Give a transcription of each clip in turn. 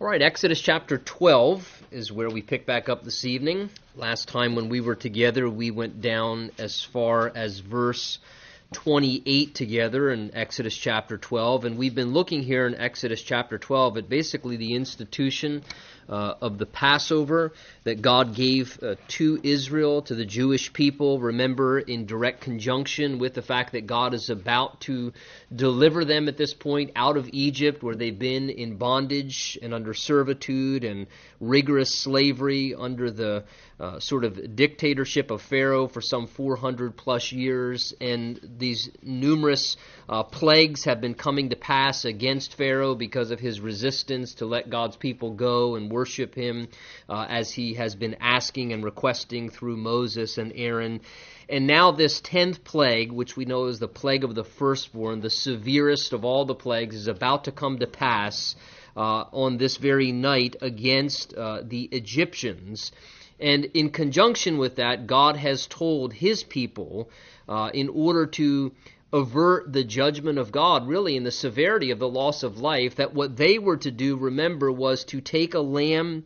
All right, Exodus chapter 12 is where we pick back up this evening. Last time when we were together, we went down as far as verse 28 together in Exodus chapter 12, and we've been looking here in Exodus chapter 12 at basically the institution uh, of the Passover that God gave uh, to Israel, to the Jewish people. Remember, in direct conjunction with the fact that God is about to deliver them at this point out of Egypt, where they've been in bondage and under servitude and rigorous slavery under the uh, sort of dictatorship of Pharaoh for some 400 plus years, and these numerous uh, plagues have been coming to pass against Pharaoh because of his resistance to let God's people go and worship him uh, as he has been asking and requesting through Moses and Aaron. And now, this tenth plague, which we know is the plague of the firstborn, the severest of all the plagues, is about to come to pass uh, on this very night against uh, the Egyptians. And in conjunction with that, God has told his people, uh, in order to avert the judgment of God, really, in the severity of the loss of life, that what they were to do, remember, was to take a lamb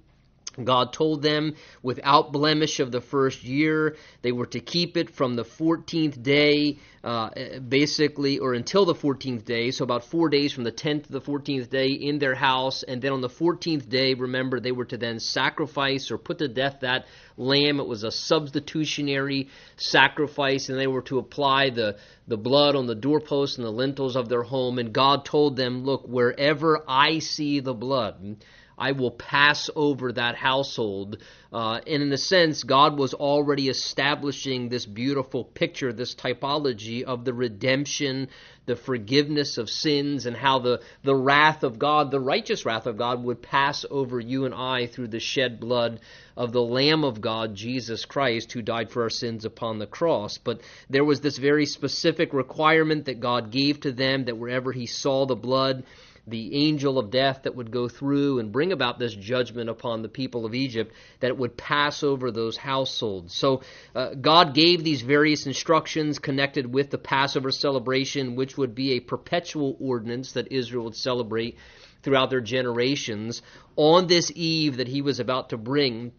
God told them without blemish of the first year, they were to keep it from the 14th day, uh, basically, or until the 14th day, so about four days from the 10th to the 14th day in their house. And then on the 14th day, remember, they were to then sacrifice or put to death that lamb. It was a substitutionary sacrifice, and they were to apply the, the blood on the doorposts and the lintels of their home. And God told them, Look, wherever I see the blood, I will pass over that household. Uh, and in a sense, God was already establishing this beautiful picture, this typology of the redemption, the forgiveness of sins, and how the, the wrath of God, the righteous wrath of God, would pass over you and I through the shed blood of the Lamb of God, Jesus Christ, who died for our sins upon the cross. But there was this very specific requirement that God gave to them that wherever He saw the blood, the angel of death that would go through and bring about this judgment upon the people of Egypt, that it would pass over those households. So uh, God gave these various instructions connected with the Passover celebration, which would be a perpetual ordinance that Israel would celebrate throughout their generations on this eve that he was about to bring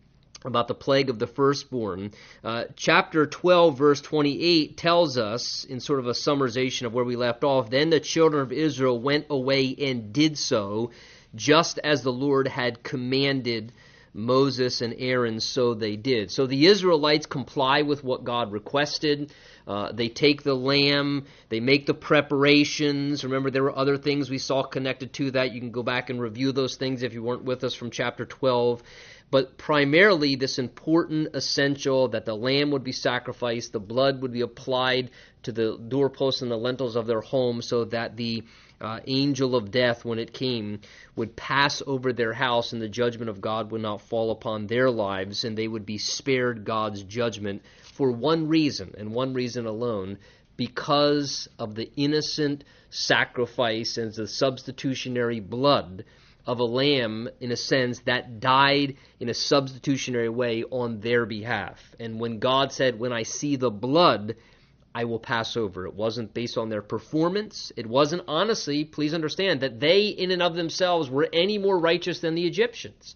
about the plague of the firstborn. Uh, chapter 12, verse 28 tells us, in sort of a summarization of where we left off, then the children of Israel went away and did so, just as the Lord had commanded Moses and Aaron, so they did. So the Israelites comply with what God requested. Uh, they take the lamb, they make the preparations. Remember, there were other things we saw connected to that. You can go back and review those things if you weren't with us from chapter 12 but primarily this important essential that the lamb would be sacrificed, the blood would be applied to the doorposts and the lintels of their home so that the uh, angel of death, when it came, would pass over their house and the judgment of God would not fall upon their lives and they would be spared God's judgment for one reason and one reason alone because of the innocent sacrifice and the substitutionary blood of a lamb, in a sense, that died in a substitutionary way on their behalf. And when God said, When I see the blood, I will pass over. It wasn't based on their performance. It wasn't, honestly, please understand, that they in and of themselves were any more righteous than the Egyptians.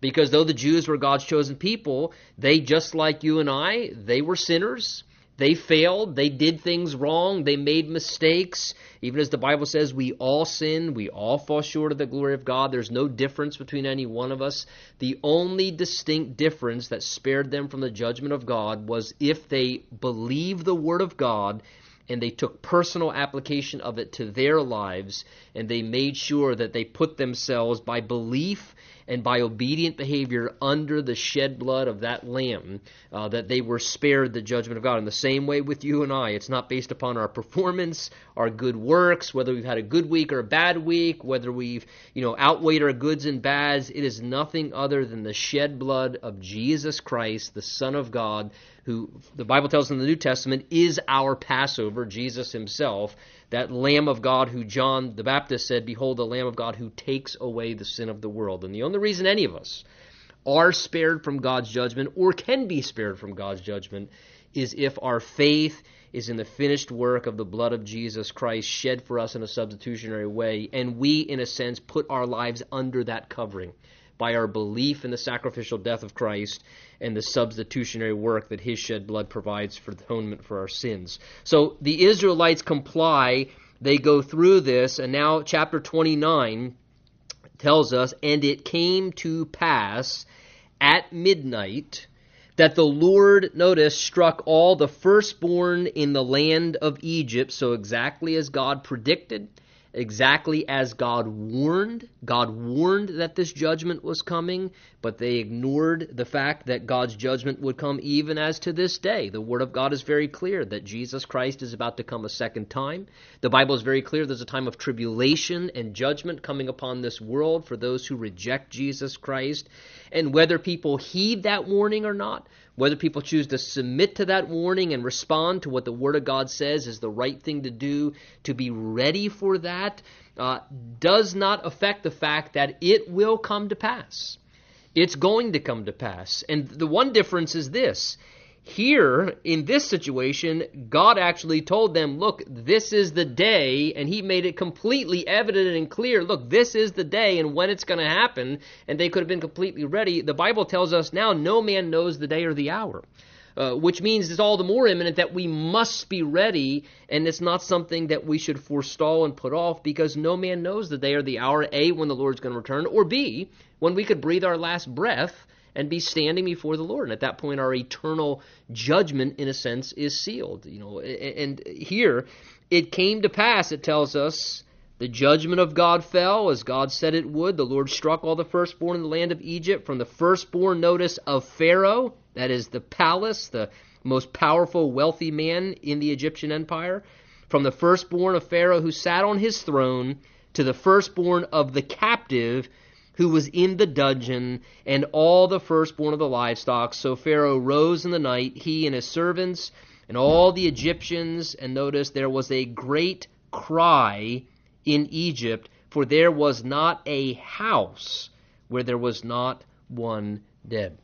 Because though the Jews were God's chosen people, they, just like you and I, they were sinners. They failed. They did things wrong. They made mistakes. Even as the Bible says, we all sin. We all fall short of the glory of God. There's no difference between any one of us. The only distinct difference that spared them from the judgment of God was if they believed the Word of God and they took personal application of it to their lives and they made sure that they put themselves by belief and by obedient behavior under the shed blood of that lamb, uh, that they were spared the judgment of God. In the same way with you and I, it's not based upon our performance, our good works, whether we've had a good week or a bad week, whether we've you know outweighed our goods and bads. It is nothing other than the shed blood of Jesus Christ, the Son of God, who the Bible tells in the New Testament is our Passover, Jesus Himself that Lamb of God who John the Baptist said, Behold, the Lamb of God who takes away the sin of the world. And the only reason any of us are spared from God's judgment or can be spared from God's judgment is if our faith is in the finished work of the blood of Jesus Christ shed for us in a substitutionary way, and we, in a sense, put our lives under that covering by our belief in the sacrificial death of Christ and the substitutionary work that his shed blood provides for atonement for our sins. So the Israelites comply, they go through this, and now chapter 29 tells us, and it came to pass at midnight that the Lord, notice, struck all the firstborn in the land of Egypt, so exactly as God predicted exactly as God warned. God warned that this judgment was coming, but they ignored the fact that God's judgment would come even as to this day. The Word of God is very clear that Jesus Christ is about to come a second time. The Bible is very clear there's a time of tribulation and judgment coming upon this world for those who reject Jesus Christ. And whether people heed that warning or not, whether people choose to submit to that warning and respond to what the Word of God says is the right thing to do, to be ready for that, uh, does not affect the fact that it will come to pass. It's going to come to pass. And the one difference is this here, in this situation, God actually told them, look, this is the day, and He made it completely evident and clear, look, this is the day and when it's going to happen, and they could have been completely ready. The Bible tells us now no man knows the day or the hour. Uh, which means it's all the more imminent that we must be ready, and it's not something that we should forestall and put off because no man knows the day or the hour, A, when the Lord's going to return, or B, when we could breathe our last breath and be standing before the Lord. And at that point, our eternal judgment, in a sense, is sealed. You know, and here it came to pass. It tells us the judgment of God fell as God said it would. The Lord struck all the firstborn in the land of Egypt, from the firstborn notice of Pharaoh, that is the palace, the most powerful, wealthy man in the Egyptian empire, from the firstborn of Pharaoh who sat on his throne to the firstborn of the captive who was in the dungeon, and all the firstborn of the livestock. So Pharaoh rose in the night, he and his servants, and all the Egyptians. And notice there was a great cry in Egypt, for there was not a house where there was not one dead.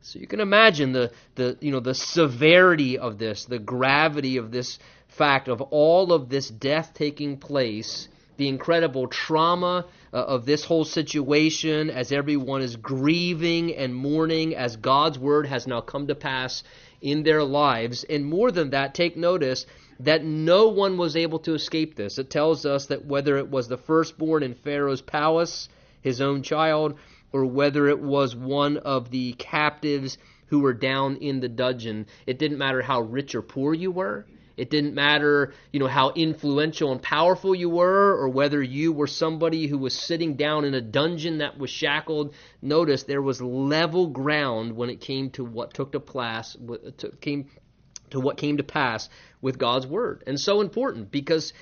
So you can imagine the, the you know the severity of this, the gravity of this fact of all of this death taking place the incredible trauma uh, of this whole situation as everyone is grieving and mourning as God's word has now come to pass in their lives. And more than that, take notice that no one was able to escape this. It tells us that whether it was the firstborn in Pharaoh's palace, his own child, or whether it was one of the captives who were down in the dungeon, it didn't matter how rich or poor you were. It didn't matter, you know, how influential and powerful you were or whether you were somebody who was sitting down in a dungeon that was shackled. Notice there was level ground when it came to what took to pass, came to what came to pass with God's word. And so important because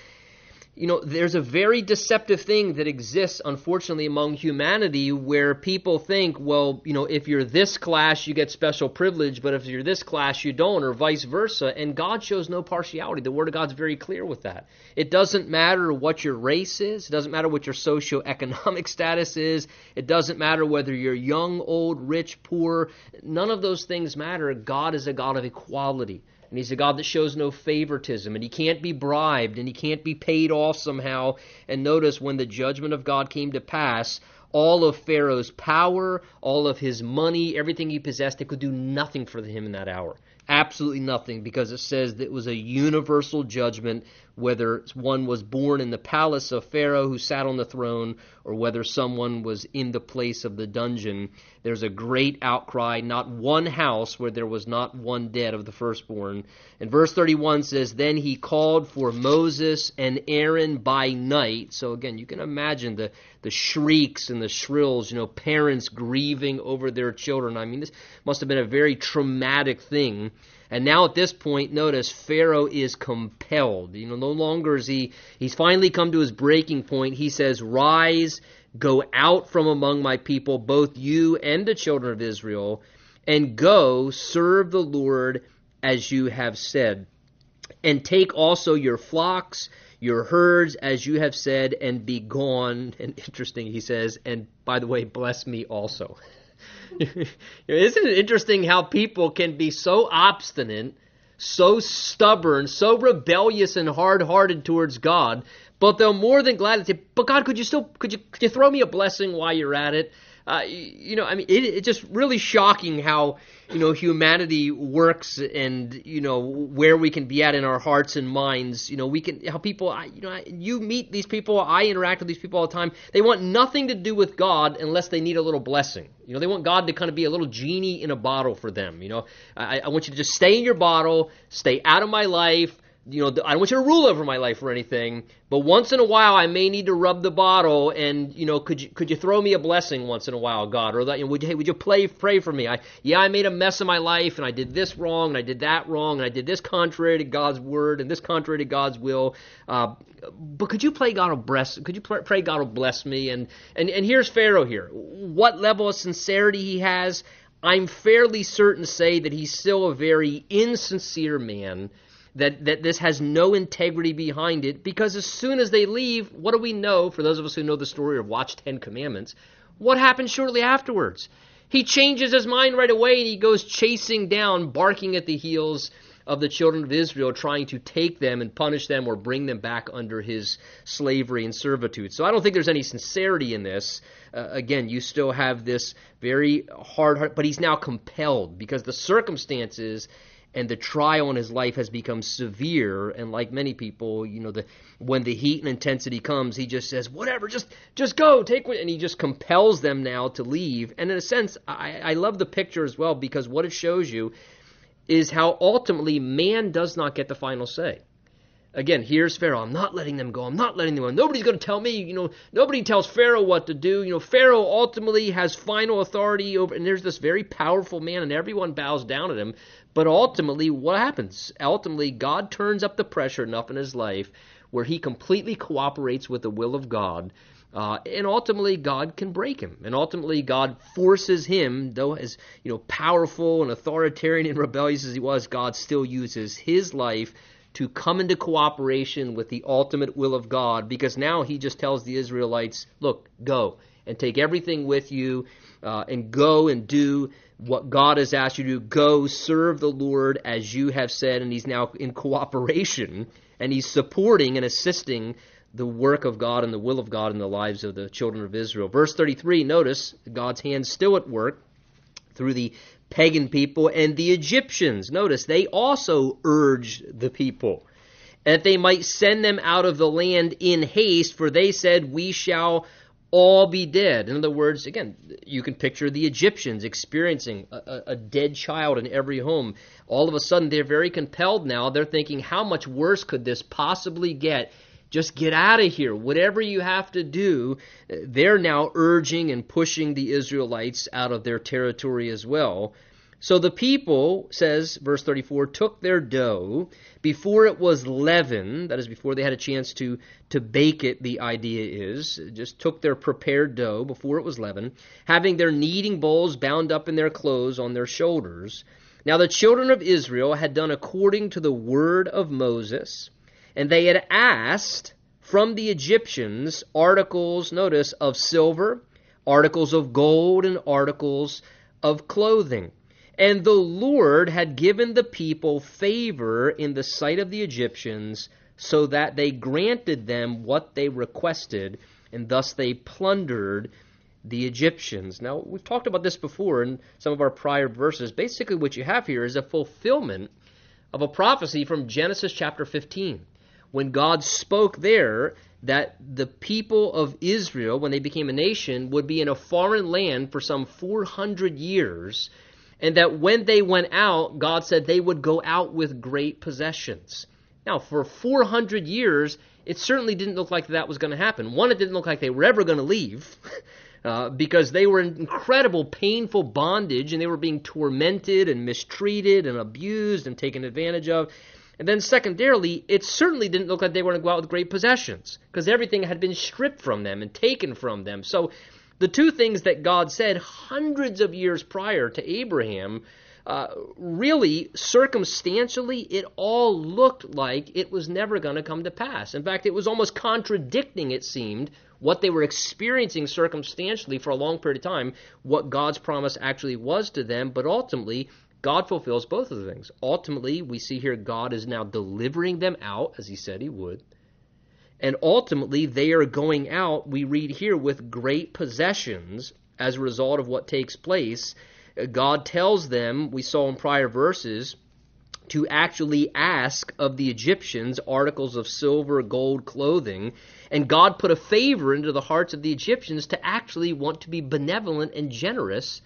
you know, there's a very deceptive thing that exists, unfortunately, among humanity where people think, well, you know, if you're this class, you get special privilege, but if you're this class, you don't, or vice versa. And God shows no partiality. The Word of God's very clear with that. It doesn't matter what your race is, it doesn't matter what your socioeconomic status is, it doesn't matter whether you're young, old, rich, poor. None of those things matter. God is a God of equality. And he's a God that shows no favoritism, and he can't be bribed, and he can't be paid off somehow. And notice when the judgment of God came to pass, all of Pharaoh's power, all of his money, everything he possessed, it could do nothing for him in that hour. Absolutely nothing, because it says that it was a universal judgment whether one was born in the palace of Pharaoh who sat on the throne or whether someone was in the place of the dungeon. There's a great outcry, not one house where there was not one dead of the firstborn. And verse 31 says, Then he called for Moses and Aaron by night. So again, you can imagine the, the shrieks and the shrills, you know, parents grieving over their children. I mean, this must have been a very traumatic thing. And now at this point, notice Pharaoh is compelled. You know, no longer is he, he's finally come to his breaking point. He says, Rise, go out from among my people, both you and the children of Israel, and go serve the Lord as you have said. And take also your flocks, your herds, as you have said, and be gone. And interesting, he says, and by the way, bless me also. Isn't it interesting how people can be so obstinate so stubborn, so rebellious and hard-hearted towards God, but they'll more than gladly say, "But God, could you still could you could you throw me a blessing while you're at it?" Uh, you know, I mean, it, it's just really shocking how you know humanity works, and you know where we can be at in our hearts and minds. You know, we can how people, I, you know, you meet these people, I interact with these people all the time. They want nothing to do with God unless they need a little blessing. You know, they want God to kind of be a little genie in a bottle for them. You know, I, I want you to just stay in your bottle, stay out of my life you know, I don't want you to rule over my life or anything, but once in a while I may need to rub the bottle, and you know, could you could you throw me a blessing once in a while, God, or that you know, would you, hey, would you play pray for me? I yeah, I made a mess of my life, and I did this wrong, and I did that wrong, and I did this contrary to God's word, and this contrary to God's will. Uh, but could you pray God will bless? Could you pray God will bless me? And and and here's Pharaoh here. What level of sincerity he has? I'm fairly certain to say that he's still a very insincere man that, that this has no integrity behind it because as soon as they leave, what do we know, for those of us who know the story or watch Ten Commandments, what happens shortly afterwards? He changes his mind right away and he goes chasing down, barking at the heels of the children of Israel, trying to take them and punish them or bring them back under his slavery and servitude. So I don't think there's any sincerity in this. Uh, again, you still have this very hard heart, but he's now compelled because the circumstances and the trial in his life has become severe and like many people you know the when the heat and intensity comes he just says whatever just just go take what and he just compels them now to leave and in a sense i i love the picture as well because what it shows you is how ultimately man does not get the final say again, here's Pharaoh. I'm not letting them go. I'm not letting them go. Nobody's going to tell me, you know, nobody tells Pharaoh what to do. You know, Pharaoh ultimately has final authority over, and there's this very powerful man, and everyone bows down at him. But ultimately, what happens? Ultimately, God turns up the pressure enough in his life where he completely cooperates with the will of God. Uh, and ultimately, God can break him. And ultimately, God forces him, though as you know, powerful and authoritarian and rebellious as he was, God still uses his life to come into cooperation with the ultimate will of God. Because now he just tells the Israelites, "Look, go and take everything with you, uh, and go and do what God has asked you to do. Go serve the Lord as you have said, and He's now in cooperation and He's supporting and assisting the work of God and the will of God in the lives of the children of Israel. Verse 33, notice God's hand still at work through the pagan people and the Egyptians. Notice they also urged the people that they might send them out of the land in haste, for they said, We shall all be dead. In other words, again, you can picture the Egyptians experiencing a, a, dead child in every home. All of a sudden, they're very compelled now. They're thinking, how much worse could this possibly get? Just get out of here. Whatever you have to do, they're now urging and pushing the Israelites out of their territory as well. So the people, says verse 34, took their dough before it was leavened, that is, before they had a chance to, to bake it, the idea is, just took their prepared dough before it was leavened, having their kneading bowls bound up in their clothes on their shoulders. Now the children of Israel had done according to the word of Moses, and they had asked from the Egyptians articles, notice, of silver, articles of gold, and articles of clothing. And the Lord had given the people favor in the sight of the Egyptians, so that they granted them what they requested, and thus they plundered the Egyptians. Now, we've talked about this before in some of our prior verses. Basically, what you have here is a fulfillment of a prophecy from Genesis chapter 15, when God spoke there that the people of Israel, when they became a nation, would be in a foreign land for some 400 years and that when they went out, God said they would go out with great possessions. Now, for 400 years, it certainly didn't look like that was going to happen. One, it didn't look like they were ever going to leave. Uh, because they were in incredible, painful bondage and they were being tormented and mistreated and abused and taken advantage of. And then, secondarily, it certainly didn't look like they were going to go out with great possessions because everything had been stripped from them and taken from them. So the two things that God said hundreds of years prior to Abraham, uh, really, circumstantially, it all looked like it was never going to come to pass. In fact, it was almost contradicting, it seemed, what they were experiencing circumstantially for a long period of time, what God's promise actually was to them, but ultimately, God fulfills both of the things. Ultimately, we see here God is now delivering them out, as he said he would. And ultimately, they are going out, we read here, with great possessions as a result of what takes place. Uh, God tells them, we saw in prior verses, to actually ask of the Egyptians articles of silver, gold, clothing. And God put a favor into the hearts of the Egyptians to actually want to be benevolent and generous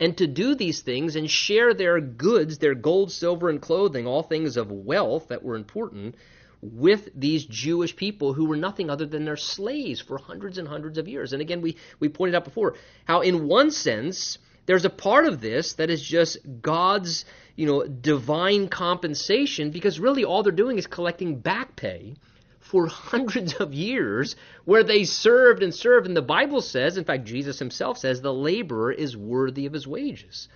and to do these things and share their goods, their gold, silver, and clothing, all things of wealth that were important, with these Jewish people who were nothing other than their slaves for hundreds and hundreds of years. And again, we, we pointed out before how, in one sense, there's a part of this that is just God's, you know, divine compensation because really all they're doing is collecting back pay for hundreds of years where they served and served. And the Bible says, in fact, Jesus himself says, the laborer is worthy of his wages.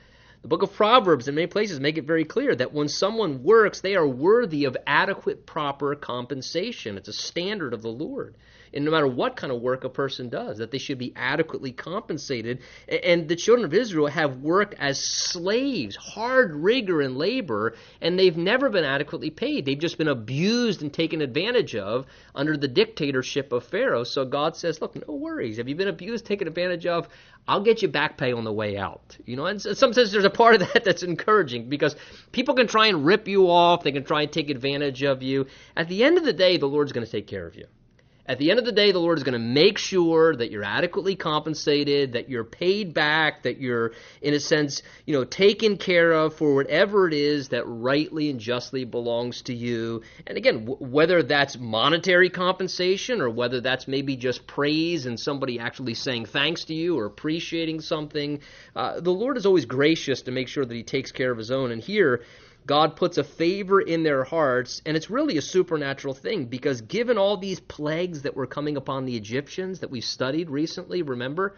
The book of Proverbs, in many places, make it very clear that when someone works, they are worthy of adequate, proper compensation. It's a standard of the Lord and no matter what kind of work a person does, that they should be adequately compensated. And the children of Israel have worked as slaves, hard rigor and labor, and they've never been adequately paid. They've just been abused and taken advantage of under the dictatorship of Pharaoh. So God says, look, no worries. Have you been abused, taken advantage of? I'll get you back pay on the way out. You know, and sometimes there's a part of that that's encouraging because people can try and rip you off, they can try and take advantage of you. At the end of the day, the Lord's going to take care of you. At the end of the day, the Lord is going to make sure that you're adequately compensated, that you're paid back, that you're, in a sense, you know, taken care of for whatever it is that rightly and justly belongs to you. And again, w- whether that's monetary compensation or whether that's maybe just praise and somebody actually saying thanks to you or appreciating something, uh, the Lord is always gracious to make sure that He takes care of His own. And here, God puts a favor in their hearts, and it's really a supernatural thing because given all these plagues that were coming upon the Egyptians that we studied recently, remember,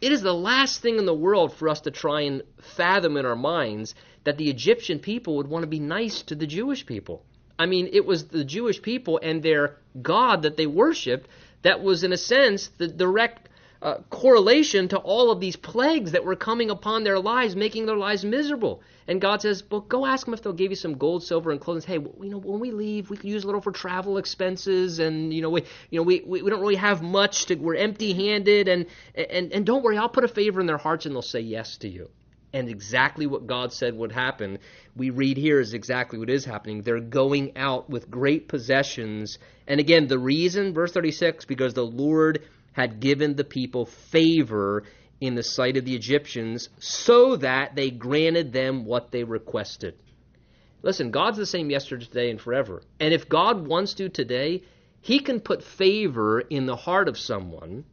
it is the last thing in the world for us to try and fathom in our minds that the Egyptian people would want to be nice to the Jewish people. I mean, it was the Jewish people and their God that they worshiped that was, in a sense, the direct uh, correlation to all of these plagues that were coming upon their lives, making their lives miserable. And God says, "Well, go ask them if they'll give you some gold, silver, and clothing. Hey, you know, when we leave, we could use a little for travel expenses, and you know, we, you know, we, we, we don't really have much. To, we're empty-handed, and and and don't worry, I'll put a favor in their hearts, and they'll say yes to you." And exactly what God said would happen, we read here is exactly what is happening. They're going out with great possessions. And again, the reason, verse 36, because the Lord had given the people favor in the sight of the Egyptians so that they granted them what they requested. Listen, God's the same yesterday, today, and forever. And if God wants to today, He can put favor in the heart of someone,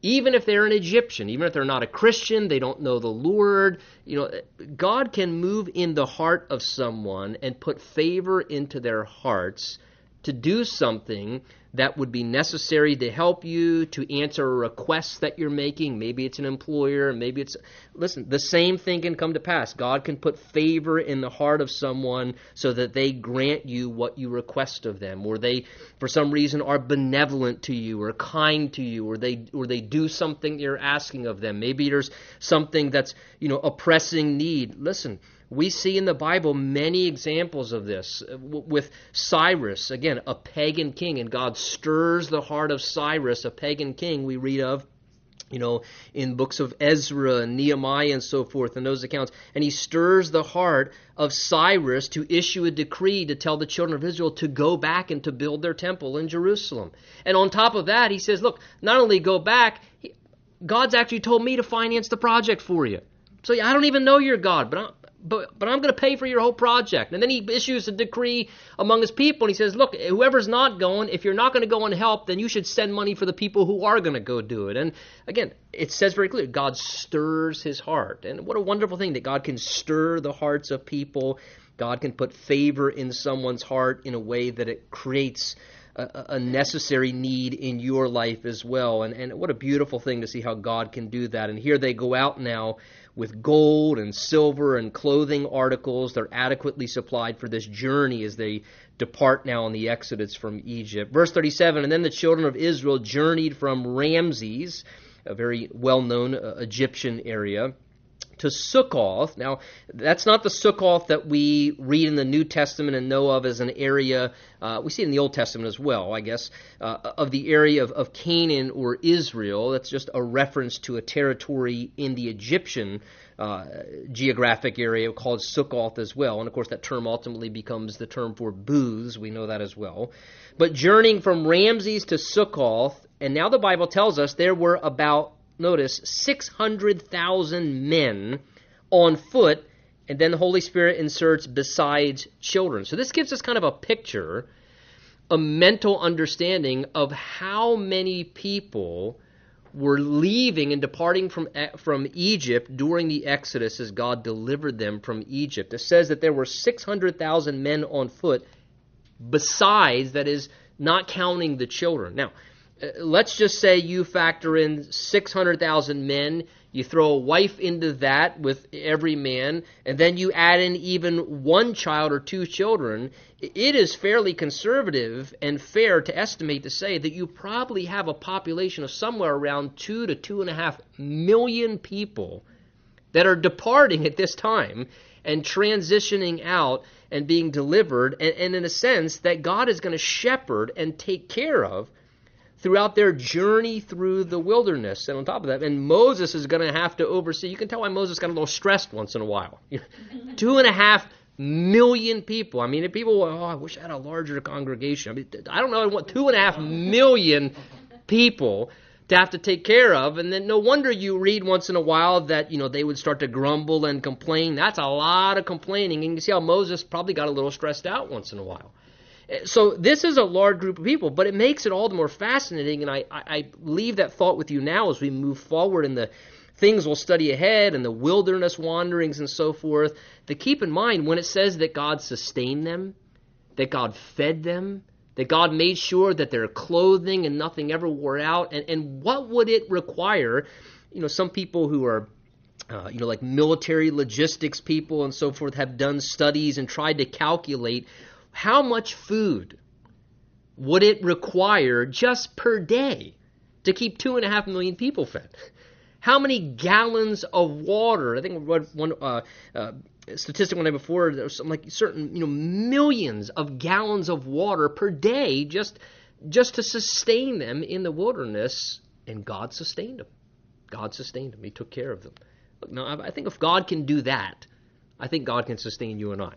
even if they're an Egyptian, even if they're not a Christian, they don't know the Lord. You know, God can move in the heart of someone and put favor into their hearts to do something that would be necessary to help you to answer a request that you're making. Maybe it's an employer, maybe it's. Listen, the same thing can come to pass. God can put favor in the heart of someone so that they grant you what you request of them, or they, for some reason, are benevolent to you, or kind to you, or they, or they do something you're asking of them. Maybe there's something that's, you know, a pressing need. Listen, we see in the Bible many examples of this. Uh, with Cyrus, again, a pagan king, and God stirs the heart of Cyrus, a pagan king we read of you know, in books of Ezra and Nehemiah and so forth, and those accounts. And he stirs the heart of Cyrus to issue a decree to tell the children of Israel to go back and to build their temple in Jerusalem. And on top of that, he says, Look, not only go back, God's actually told me to finance the project for you. So I don't even know your God, but but, but I'm going to pay for your whole project. And then he issues a decree among his people, and he says, look, whoever's not going, if you're not going to go and help, then you should send money for the people who are going to go do it. And again, it says very clearly, God stirs his heart. And what a wonderful thing that God can stir the hearts of people. God can put favor in someone's heart in a way that it creates a, a, necessary need in your life as well. And, and what a beautiful thing to see how God can do that. And here they go out now with gold and silver and clothing articles. They're adequately supplied for this journey as they depart now on the exodus from Egypt. Verse 37 And then the children of Israel journeyed from Ramses, a very well known uh, Egyptian area, to Sukkoth. Now, that's not the Sukkoth that we read in the New Testament and know of as an area, uh, we see it in the Old Testament as well, I guess, uh, of the area of, of Canaan or Israel. That's just a reference to a territory in the Egyptian uh, geographic area called Sukkoth as well. And of course, that term ultimately becomes the term for booths. We know that as well. But journeying from Ramses to Sukkoth, and now the Bible tells us there were about notice, 600,000 men on foot, and then the Holy Spirit inserts besides children. So this gives us kind of a picture, a mental understanding of how many people were leaving and departing from, from Egypt during the Exodus as God delivered them from Egypt. It says that there were 600,000 men on foot, besides, that is, not counting the children. Now, Uh, let's just say you factor in 600,000 men, you throw a wife into that with every man, and then you add in even one child or two children, it is fairly conservative and fair to estimate to say that you probably have a population of somewhere around two to two and a half million people that are departing at this time and transitioning out and being delivered, and, and in a sense that God is going to shepherd and take care of throughout their journey through the wilderness. And on top of that, and Moses is going to have to oversee. You can tell why Moses got a little stressed once in a while. Two and a half million people. I mean, if people, oh, I wish I had a larger congregation. I mean, I don't know. I want two and a half million people to have to take care of. And then no wonder you read once in a while that, you know, they would start to grumble and complain. That's a lot of complaining. And you see how Moses probably got a little stressed out once in a while. So this is a large group of people, but it makes it all the more fascinating. And I, I, leave that thought with you now as we move forward in the things we'll study ahead and the wilderness wanderings and so forth. To keep in mind when it says that God sustained them, that God fed them, that God made sure that their clothing and nothing ever wore out, and, and what would it require? You know, some people who are uh, you know, like military logistics people and so forth have done studies and tried to calculate how much food would it require just per day to keep two and a half million people fed? How many gallons of water? I think one uh, uh, statistic one day before there was some like certain you know millions of gallons of water per day just just to sustain them in the wilderness, and God sustained them. God sustained them. He took care of them. Look, now I think if God can do that, I think God can sustain you and I.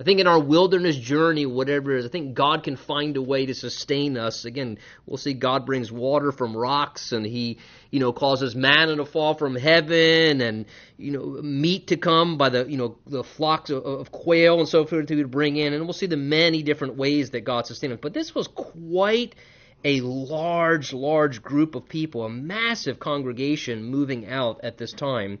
I think in our wilderness journey, whatever it is, I think God can find a way to sustain us. Again, we'll see God brings water from rocks and He, you know, causes manna to fall from heaven and, you know, meat to come by the, you know, the flocks of, of quail and so forth to bring in. And we'll see the many different ways that God sustained us. But this was quite a large, large group of people, a massive congregation moving out at this time.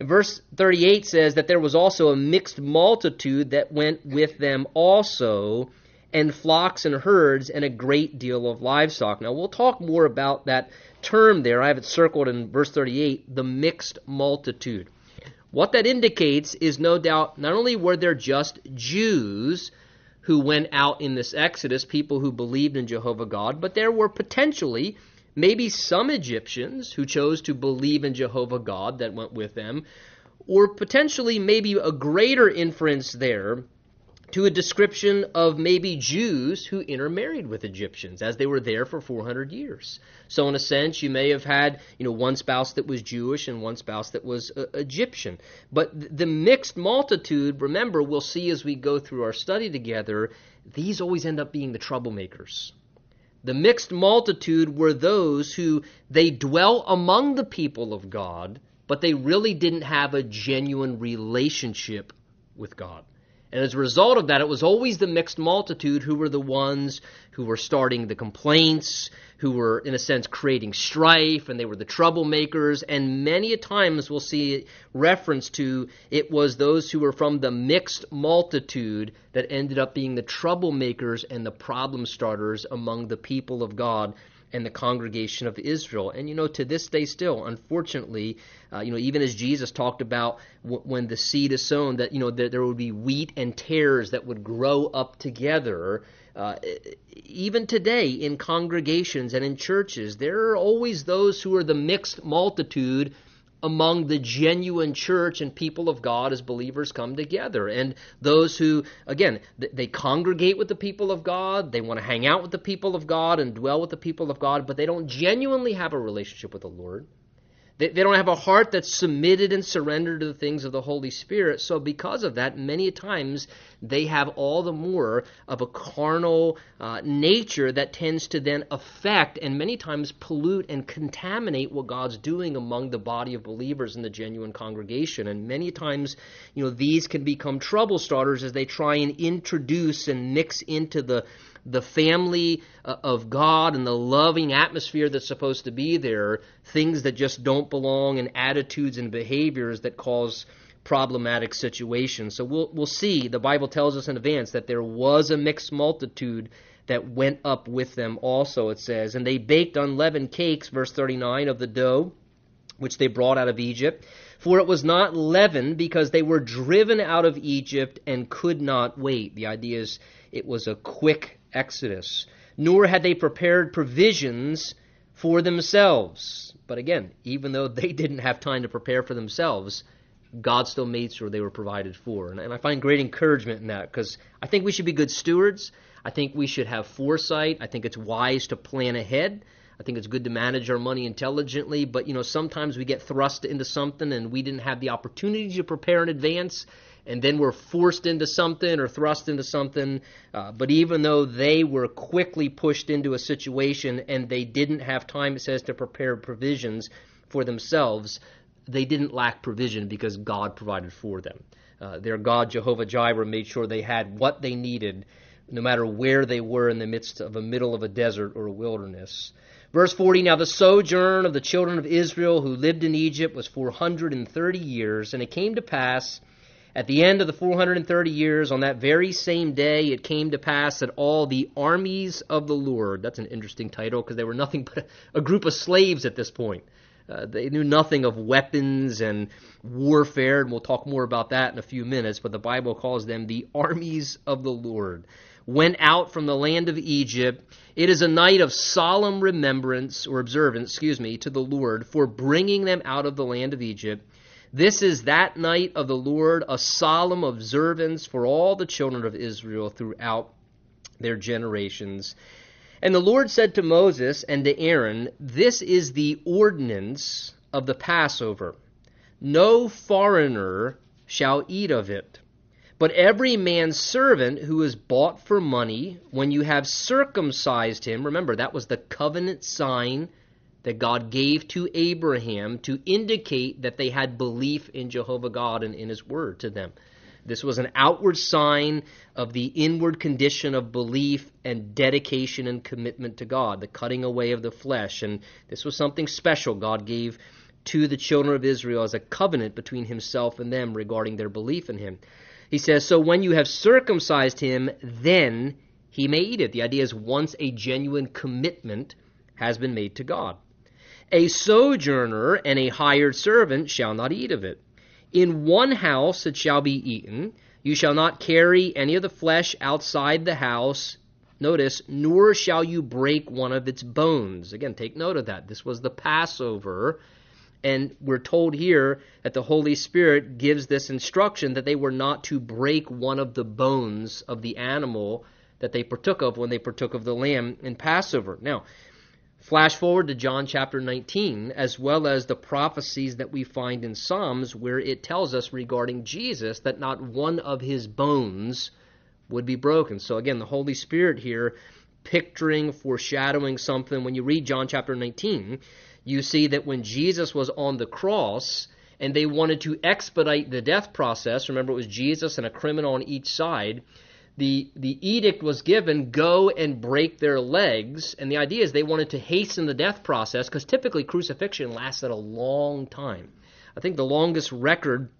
Verse 38 says that there was also a mixed multitude that went with them also, and flocks and herds, and a great deal of livestock. Now, we'll talk more about that term there. I have it circled in verse 38 the mixed multitude. What that indicates is no doubt not only were there just Jews who went out in this Exodus, people who believed in Jehovah God, but there were potentially maybe some Egyptians who chose to believe in Jehovah God that went with them, or potentially maybe a greater inference there to a description of maybe Jews who intermarried with Egyptians as they were there for 400 years. So in a sense, you may have had, you know, one spouse that was Jewish and one spouse that was uh, Egyptian. But the mixed multitude, remember, we'll see as we go through our study together, these always end up being the troublemakers. The mixed multitude were those who they dwell among the people of God, but they really didn't have a genuine relationship with God. And as a result of that, it was always the mixed multitude who were the ones who were starting the complaints, who were, in a sense, creating strife, and they were the troublemakers. And many a times we'll see reference to it was those who were from the mixed multitude that ended up being the troublemakers and the problem starters among the people of God and the congregation of Israel. And you know, to this day, still, unfortunately, uh, you know, even as Jesus talked about w- when the seed is sown, that you know that there would be wheat and tares that would grow up together. Uh, even today, in congregations and in churches, there are always those who are the mixed multitude among the genuine church and people of God as believers come together. And those who, again, they congregate with the people of God, they want to hang out with the people of God and dwell with the people of God, but they don't genuinely have a relationship with the Lord. They, they don't have a heart that's submitted and surrendered to the things of the Holy Spirit. So, because of that, many times they have all the more of a carnal uh, nature that tends to then affect and many times pollute and contaminate what God's doing among the body of believers in the genuine congregation. And many times, you know, these can become trouble starters as they try and introduce and mix into the the family uh, of God and the loving atmosphere that's supposed to be there, things that just don't belong and attitudes and behaviors that cause problematic situations. So we'll we'll see. The Bible tells us in advance that there was a mixed multitude that went up with them also it says and they baked unleavened cakes verse 39 of the dough which they brought out of Egypt for it was not leavened because they were driven out of Egypt and could not wait the idea is it was a quick exodus, nor had they prepared provisions for themselves. But again, even though they didn't have time to prepare for themselves, God still made sure they were provided for. And, I find great encouragement in that because I think we should be good stewards. I think we should have foresight. I think it's wise to plan ahead. I think it's good to manage our money intelligently, but you know, sometimes we get thrust into something and we didn't have the opportunity to prepare in advance and then we're forced into something or thrust into something. Uh, but even though they were quickly pushed into a situation and they didn't have time, it says, to prepare provisions for themselves, they didn't lack provision because God provided for them. Uh, their God, Jehovah Jireh, made sure they had what they needed no matter where they were in the midst of a middle of a desert or a wilderness. Verse 40 Now the sojourn of the children of Israel who lived in Egypt was 430 years, and it came to pass at the end of the 430 years, on that very same day, it came to pass that all the armies of the Lord, that's an interesting title because they were nothing but a group of slaves at this point. Uh, they knew nothing of weapons and warfare, and we'll talk more about that in a few minutes, but the Bible calls them the armies of the Lord. Went out from the land of Egypt. It is a night of solemn remembrance or observance, excuse me, to the Lord for bringing them out of the land of Egypt this is that night of the Lord, a solemn observance for all the children of Israel throughout their generations. And the Lord said to Moses and to Aaron, This is the ordinance of the Passover. No foreigner shall eat of it. But every man's servant who is bought for money, when you have circumcised him, remember that was the covenant sign that God gave to Abraham to indicate that they had belief in Jehovah God and in His Word to them. This was an outward sign of the inward condition of belief and dedication and commitment to God, the cutting away of the flesh. And this was something special God gave to the children of Israel as a covenant between Himself and them regarding their belief in Him. He says, So when you have circumcised him, then he may eat it. The idea is once a genuine commitment has been made to God. A sojourner and a hired servant shall not eat of it. In one house it shall be eaten. You shall not carry any of the flesh outside the house. Notice, nor shall you break one of its bones. Again, take note of that. This was the Passover. And we're told here that the Holy Spirit gives this instruction that they were not to break one of the bones of the animal that they partook of when they partook of the lamb in Passover. Now, Flash forward to John chapter 19, as well as the prophecies that we find in Psalms, where it tells us regarding Jesus that not one of his bones would be broken. So, again, the Holy Spirit here picturing, foreshadowing something. When you read John chapter 19, you see that when Jesus was on the cross and they wanted to expedite the death process, remember it was Jesus and a criminal on each side the, the edict was given go and break their legs. And the idea is they wanted to hasten the death process because typically crucifixion lasted a long time. I think the longest record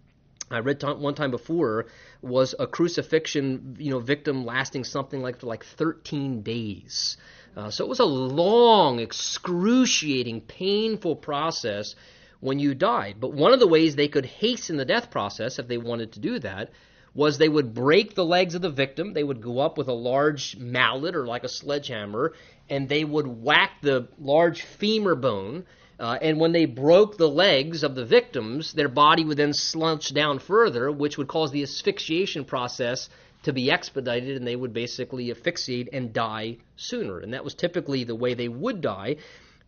I read one time before was a crucifixion you know victim lasting something like for like 13 days. Uh, so it was a long, excruciating, painful process when you died. But one of the ways they could hasten the death process, if they wanted to do that, was they would break the legs of the victim. They would go up with a large mallet or like a sledgehammer, and they would whack the large femur bone Uh, and when they broke the legs of the victims, their body would then slunch down further, which would cause the asphyxiation process to be expedited, and they would basically asphyxiate and die sooner. And that was typically the way they would die,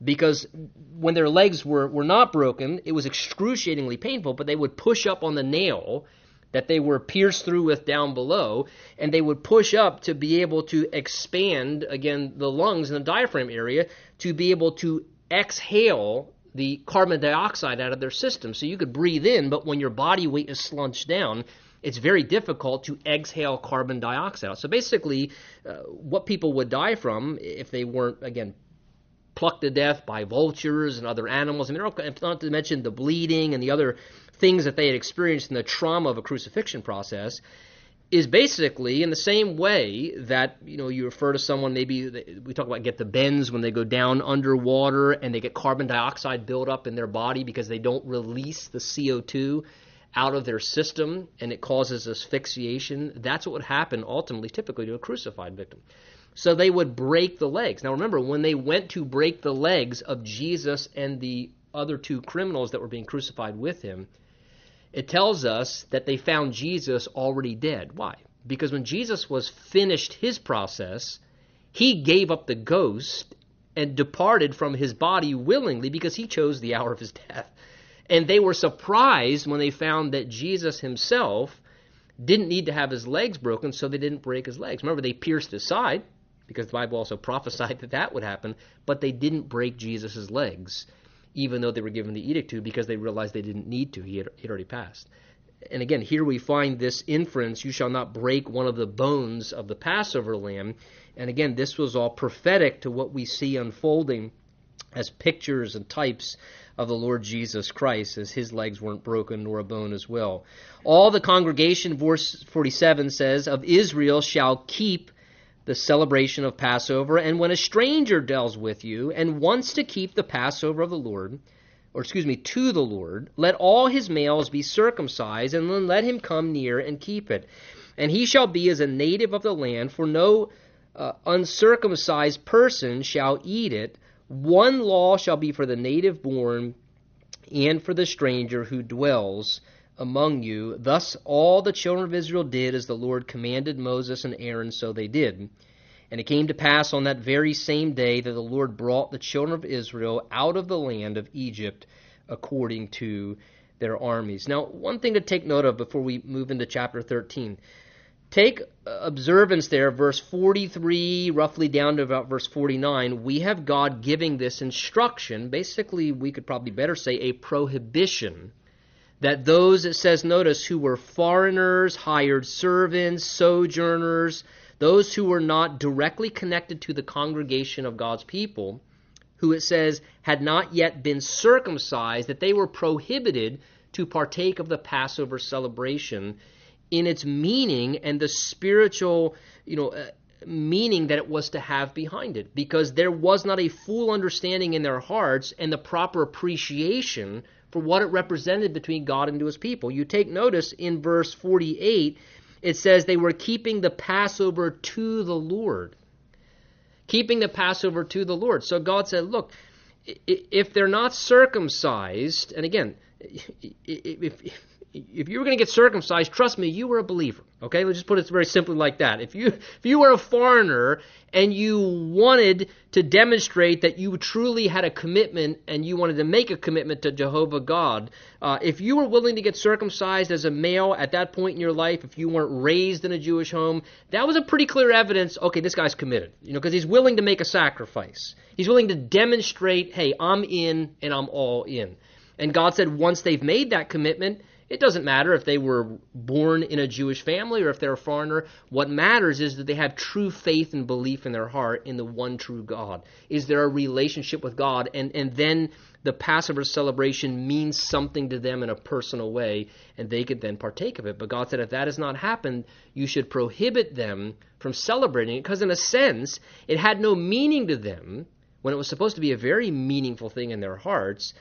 because when their legs were, were not broken, it was excruciatingly painful, but they would push up on the nail that they were pierced through with down below, and they would push up to be able to expand, again, the lungs and the diaphragm area to be able to exhale the carbon dioxide out of their system. So you could breathe in, but when your body weight is slunched down, it's very difficult to exhale carbon dioxide. So basically, uh, what people would die from if they weren't, again, plucked to death by vultures and other animals. I mean, not to mention the bleeding and the other things that they had experienced in the trauma of a crucifixion process is basically in the same way that you know you refer to someone maybe we talk about get the bends when they go down underwater and they get carbon dioxide buildup in their body because they don't release the CO2 out of their system and it causes asphyxiation that's what would happen ultimately typically to a crucified victim so they would break the legs now remember when they went to break the legs of Jesus and the other two criminals that were being crucified with him it tells us that they found Jesus already dead. Why? Because when Jesus was finished his process, he gave up the ghost and departed from his body willingly because he chose the hour of his death. And they were surprised when they found that Jesus himself didn't need to have his legs broken, so they didn't break his legs. Remember, they pierced his side because the Bible also prophesied that that would happen, but they didn't break Jesus' legs even though they were given the edict to, because they realized they didn't need to. He had, he had already passed. And again, here we find this inference you shall not break one of the bones of the Passover lamb. And again, this was all prophetic to what we see unfolding as pictures and types of the Lord Jesus Christ, as his legs weren't broken nor a bone as well. All the congregation, verse 47 says, of Israel shall keep the celebration of Passover, and when a stranger dwells with you and wants to keep the Passover of the Lord, or excuse me, to the Lord, let all his males be circumcised, and then let him come near and keep it. And he shall be as a native of the land, for no uh, uncircumcised person shall eat it. One law shall be for the native born and for the stranger who dwells among you. Thus all the children of Israel did as the Lord commanded Moses and Aaron, so they did. And it came to pass on that very same day that the Lord brought the children of Israel out of the land of Egypt according to their armies. Now, one thing to take note of before we move into chapter 13. Take uh, observance there, verse 43, roughly down to about verse 49. We have God giving this instruction. Basically, we could probably better say a prohibition that those, it says, notice, who were foreigners, hired servants, sojourners, those who were not directly connected to the congregation of God's people, who it says had not yet been circumcised, that they were prohibited to partake of the Passover celebration in its meaning and the spiritual, you know, uh, meaning that it was to have behind it because there was not a full understanding in their hearts and the proper appreciation for what it represented between God and his people. You take notice in verse 48, it says they were keeping the Passover to the Lord. Keeping the Passover to the Lord. So God said, look, if they're not circumcised, and again, if, if you were going to get circumcised, trust me, you were a believer. Okay, let's just put it very simply like that. If you if you were a foreigner and you wanted to demonstrate that you truly had a commitment and you wanted to make a commitment to Jehovah God, uh, if you were willing to get circumcised as a male at that point in your life, if you weren't raised in a Jewish home, that was a pretty clear evidence. Okay, this guy's committed. You know, because he's willing to make a sacrifice. He's willing to demonstrate, hey, I'm in and I'm all in. And God said once they've made that commitment it doesn't matter if they were born in a Jewish family or if they're a foreigner. What matters is that they have true faith and belief in their heart in the one true God. Is there a relationship with God? And, and then the Passover celebration means something to them in a personal way, and they could then partake of it. But God said, if that has not happened, you should prohibit them from celebrating it, because in a sense, it had no meaning to them when it was supposed to be a very meaningful thing in their hearts.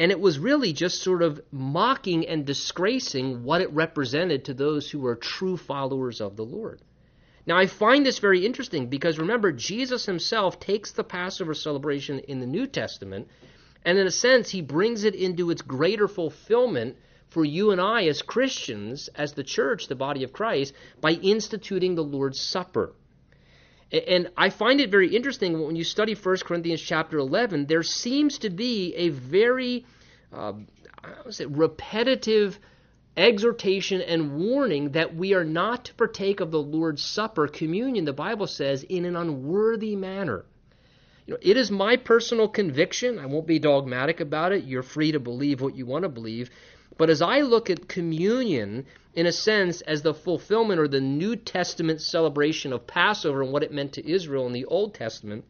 And it was really just sort of mocking and disgracing what it represented to those who were true followers of the Lord. Now, I find this very interesting because remember, Jesus himself takes the Passover celebration in the New Testament And in a sense, he brings it into its greater fulfillment for you and I as Christians, as the church, the body of Christ, by instituting the Lord's Supper. And I find it very interesting when you study 1 Corinthians chapter 11, there seems to be a very uh, say, repetitive exhortation and warning that we are not to partake of the Lord's Supper, communion, the Bible says, in an unworthy manner. You know, it is my personal conviction. I won't be dogmatic about it. You're free to believe what you want to believe. But as I look at communion, in a sense, as the fulfillment or the New Testament celebration of Passover and what it meant to Israel in the Old Testament,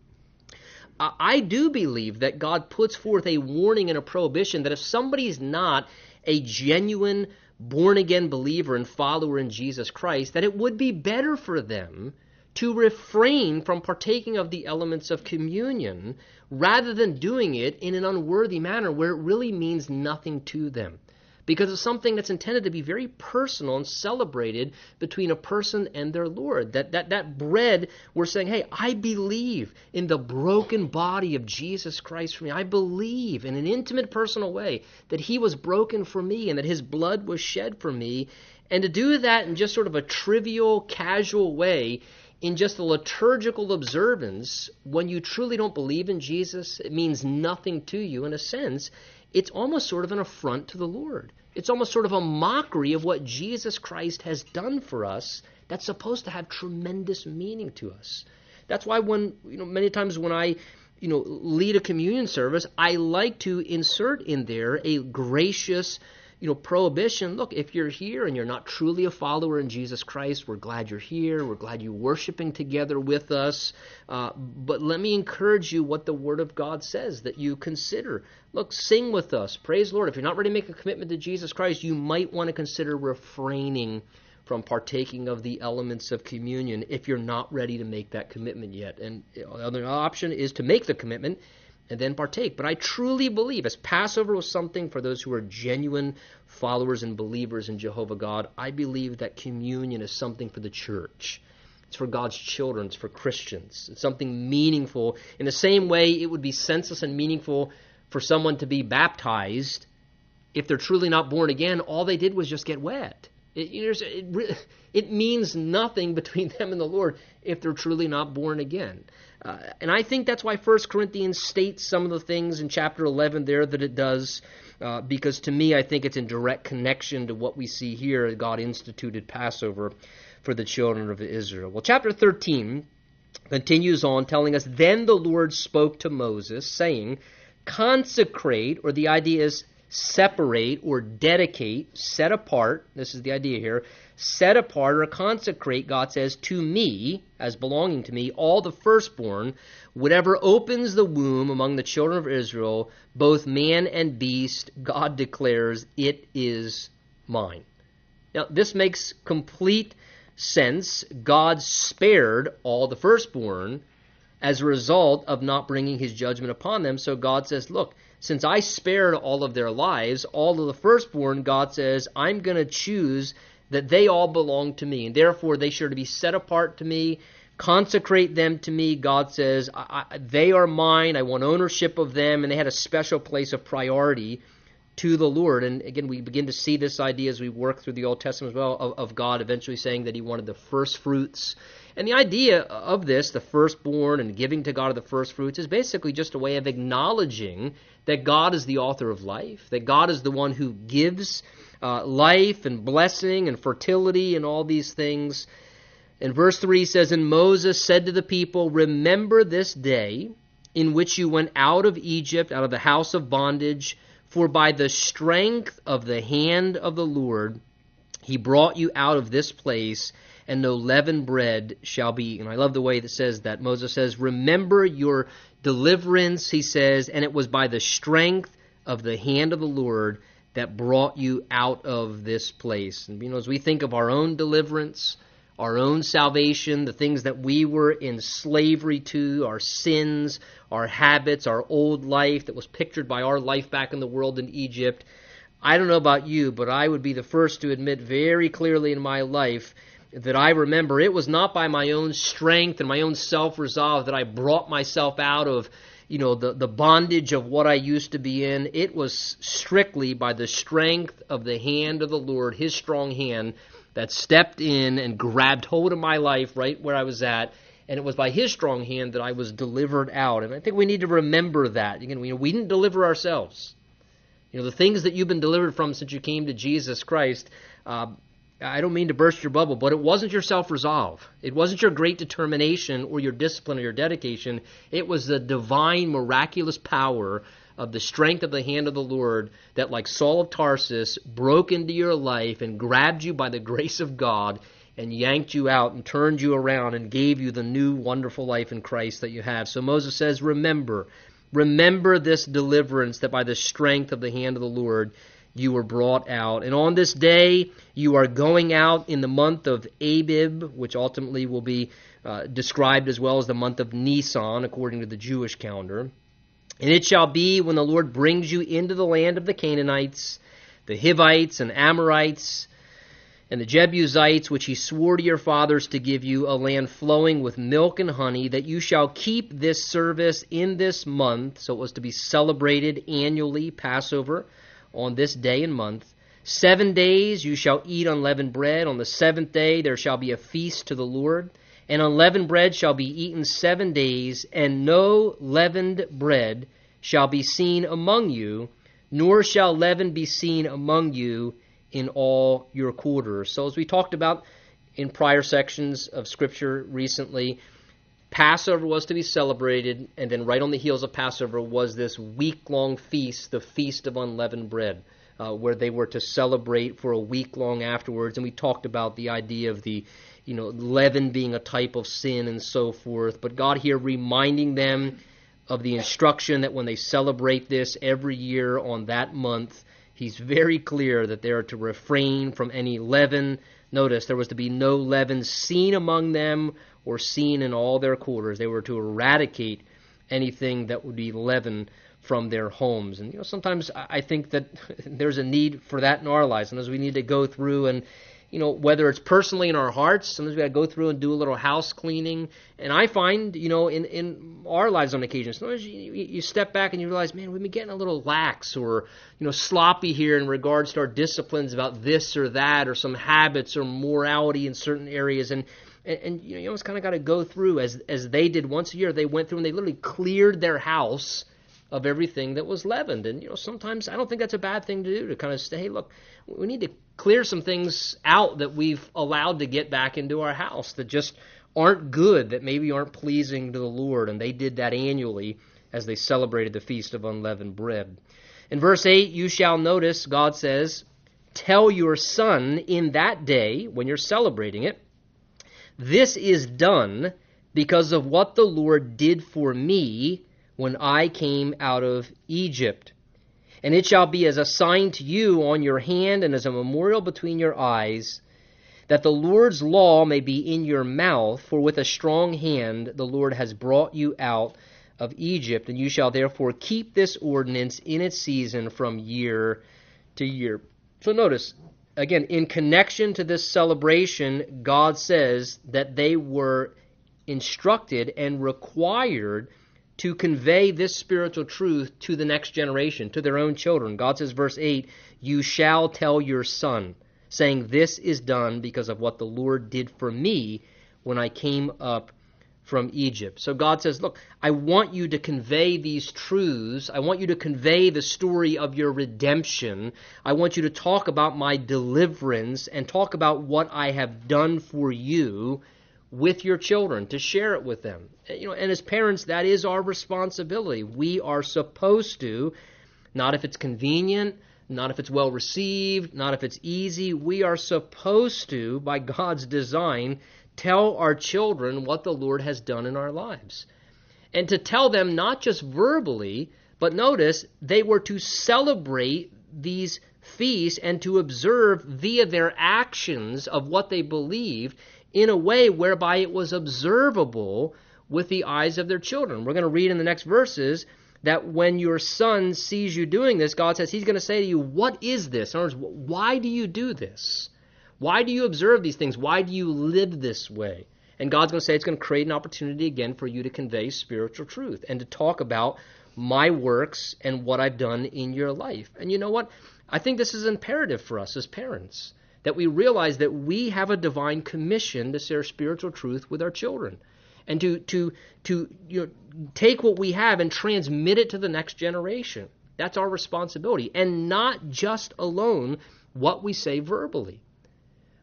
I do believe that God puts forth a warning and a prohibition that if somebody's not a genuine born again believer and follower in Jesus Christ, that it would be better for them to refrain from partaking of the elements of communion rather than doing it in an unworthy manner where it really means nothing to them because it's something that's intended to be very personal and celebrated between a person and their Lord. That, that, that bread, we're saying, hey, I believe in the broken body of Jesus Christ for me. I believe in an intimate, personal way that he was broken for me and that his blood was shed for me. And to do that in just sort of a trivial, casual way, in just a liturgical observance, when you truly don't believe in Jesus, it means nothing to you in a sense. It's almost sort of an affront to the Lord. It's almost sort of a mockery of what Jesus Christ has done for us that's supposed to have tremendous meaning to us. That's why when, you know, many times when I, you know, lead a communion service, I like to insert in there a gracious, you know, prohibition. Look, if you're here and you're not truly a follower in Jesus Christ, we're glad you're here. We're glad you're worshiping together with us. Uh, but let me encourage you what the Word of God says that you consider. Look, sing with us. Praise Lord. If you're not ready to make a commitment to Jesus Christ, you might want to consider refraining from partaking of the elements of communion if you're not ready to make that commitment yet. And the other option is to make the commitment and then partake. But I truly believe, as Passover was something for those who are genuine followers and believers in Jehovah God, I believe that communion is something for the church. It's for God's children, it's for Christians. It's something meaningful. In the same way, it would be senseless and meaningful for someone to be baptized if they're truly not born again. All they did was just get wet. It, it, it, means nothing between them and the Lord if they're truly not born again. Uh, and I think that's why 1 Corinthians states some of the things in chapter 11 there that it does, uh, because to me, I think it's in direct connection to what we see here. God instituted Passover for the children of Israel. Well, chapter 13 continues on telling us Then the Lord spoke to Moses, saying, Consecrate, or the idea is separate or dedicate, set apart. This is the idea here. Set apart or consecrate, God says, to me, as belonging to me, all the firstborn, whatever opens the womb among the children of Israel, both man and beast, God declares, it is mine. Now, this makes complete sense. God spared all the firstborn as a result of not bringing his judgment upon them. So God says, look, since I spared all of their lives, all of the firstborn, God says, I'm going to choose that they all belong to me, and therefore they should be set apart to me. Consecrate them to me, God says. I, I, they are mine. I want ownership of them, and they had a special place of priority to the Lord. And again, we begin to see this idea as we work through the Old Testament as well of, of God eventually saying that He wanted the first fruits. And the idea of this, the firstborn and giving to God of the first fruits, is basically just a way of acknowledging that God is the author of life, that God is the one who gives uh, life and blessing and fertility and all these things. And verse 3 says, And Moses said to the people, Remember this day in which you went out of Egypt, out of the house of bondage, for by the strength of the hand of the Lord he brought you out of this place, and no leavened bread shall be eaten. I love the way that says that. Moses says, Remember your deliverance, he says, and it was by the strength of the hand of the Lord that brought you out of this place. And you know, as we think of our own deliverance, our own salvation, the things that we were in slavery to, our sins, our habits, our old life that was pictured by our life back in the world in Egypt. I don't know about you, but I would be the first to admit very clearly in my life that I remember it was not by my own strength and my own self resolve that I brought myself out of you know, the, the bondage of what I used to be in. It was strictly by the strength of the hand of the Lord, His strong hand, that stepped in and grabbed hold of my life right where I was at. And it was by His strong hand that I was delivered out. And I think we need to remember that. Again, know, we didn't deliver ourselves. You know, the things that you've been delivered from since you came to Jesus Christ, uh, I don't mean to burst your bubble, but it wasn't your self resolve. It wasn't your great determination or your discipline or your dedication. It was the divine, miraculous power of the strength of the hand of the Lord that, like Saul of Tarsus, broke into your life and grabbed you by the grace of God and yanked you out and turned you around and gave you the new wonderful life in Christ that you have. So Moses says, Remember, remember this deliverance that by the strength of the hand of the Lord you were brought out. And on this day, you are going out in the month of Abib, which ultimately will be uh, described as well as the month of Nisan, according to the Jewish calendar. And it shall be when the Lord brings you into the land of the Canaanites, the Hivites, and Amorites, and the Jebusites, which he swore to your fathers to give you, a land flowing with milk and honey, that you shall keep this service in this month. So it was to be celebrated annually, Passover on this day and month. Seven days you shall eat unleavened bread. On the seventh day there shall be a feast to the Lord. And unleavened bread shall be eaten seven days, and no leavened bread shall be seen among you, nor shall leaven be seen among you in all your quarters. So, as we talked about in prior sections of Scripture recently, Passover was to be celebrated, and then right on the heels of Passover was this week long feast, the Feast of Unleavened Bread, uh, where they were to celebrate for a week long afterwards. And we talked about the idea of the, you know, leaven being a type of sin and so forth. But God here reminding them of the instruction that when they celebrate this every year on that month, He's very clear that they are to refrain from any leaven. Notice there was to be no leaven seen among them or seen in all their quarters. They were to eradicate anything that would be leaven from their homes. And you know, sometimes I think that there's a need for that in our lives. Sometimes we need to go through and you know, whether it's personally in our hearts, sometimes we got to go through and do a little house cleaning. And I find, you know, in, in our lives on occasion, sometimes you, you step back and you realize, man, we've been getting a little lax or, you know, sloppy here in regards to our disciplines about this or that or some habits or morality in certain areas. And and, and you know, you almost kind of got to go through as as they did once a year. They went through and they literally cleared their house of everything that was leavened. And you know, sometimes I don't think that's a bad thing to do to kind of say, hey, look, we need to clear some things out that we've allowed to get back into our house that just aren't good, that maybe aren't pleasing to the Lord. And they did that annually as they celebrated the feast of unleavened bread. In verse 8, you shall notice God says, Tell your son in that day, when you're celebrating it, this is done because of what the Lord did for me when I came out of Egypt. And it shall be as a sign to you on your hand and as a memorial between your eyes, that the Lord's law may be in your mouth, for with a strong hand the Lord has brought you out of Egypt, and you shall therefore keep this ordinance in its season from year to year. So notice, again, in connection to this celebration, God says that they were instructed and required to convey this spiritual truth to the next generation, to their own children. God says, verse 8, You shall tell your son, saying, This is done because of what the Lord did for me when I came up from Egypt. So God says, Look, I want you to convey these truths. I want you to convey the story of your redemption. I want you to talk about my deliverance and talk about what I have done for you with your children, to share it with them. Eh, you know, and as parents, that is our responsibility. We are supposed to, not if it's convenient, not if it's well received, not if it's easy. We are supposed to, by God's design, tell our children what the Lord has done in our lives. And to tell them not just verbally, but notice they were to celebrate these feasts and to observe via their actions of what they believed in a way whereby it was observable with the eyes of their children. We're going to read in the next verses that when your son sees you doing this, God says he's going to say to you, What is this? In other words, why do you do this? Why do you observe these things? Why do you live this way? And God's going to say it's going to create an opportunity again for you to convey spiritual truth and to talk about my works and what I've done in your life. And you know what? I think this is imperative for us as parents that we realize that we have a divine commission to share spiritual truth with our children and to to to you know, take what we have and transmit it to the next generation. That's our responsibility, and not just alone what we say verbally,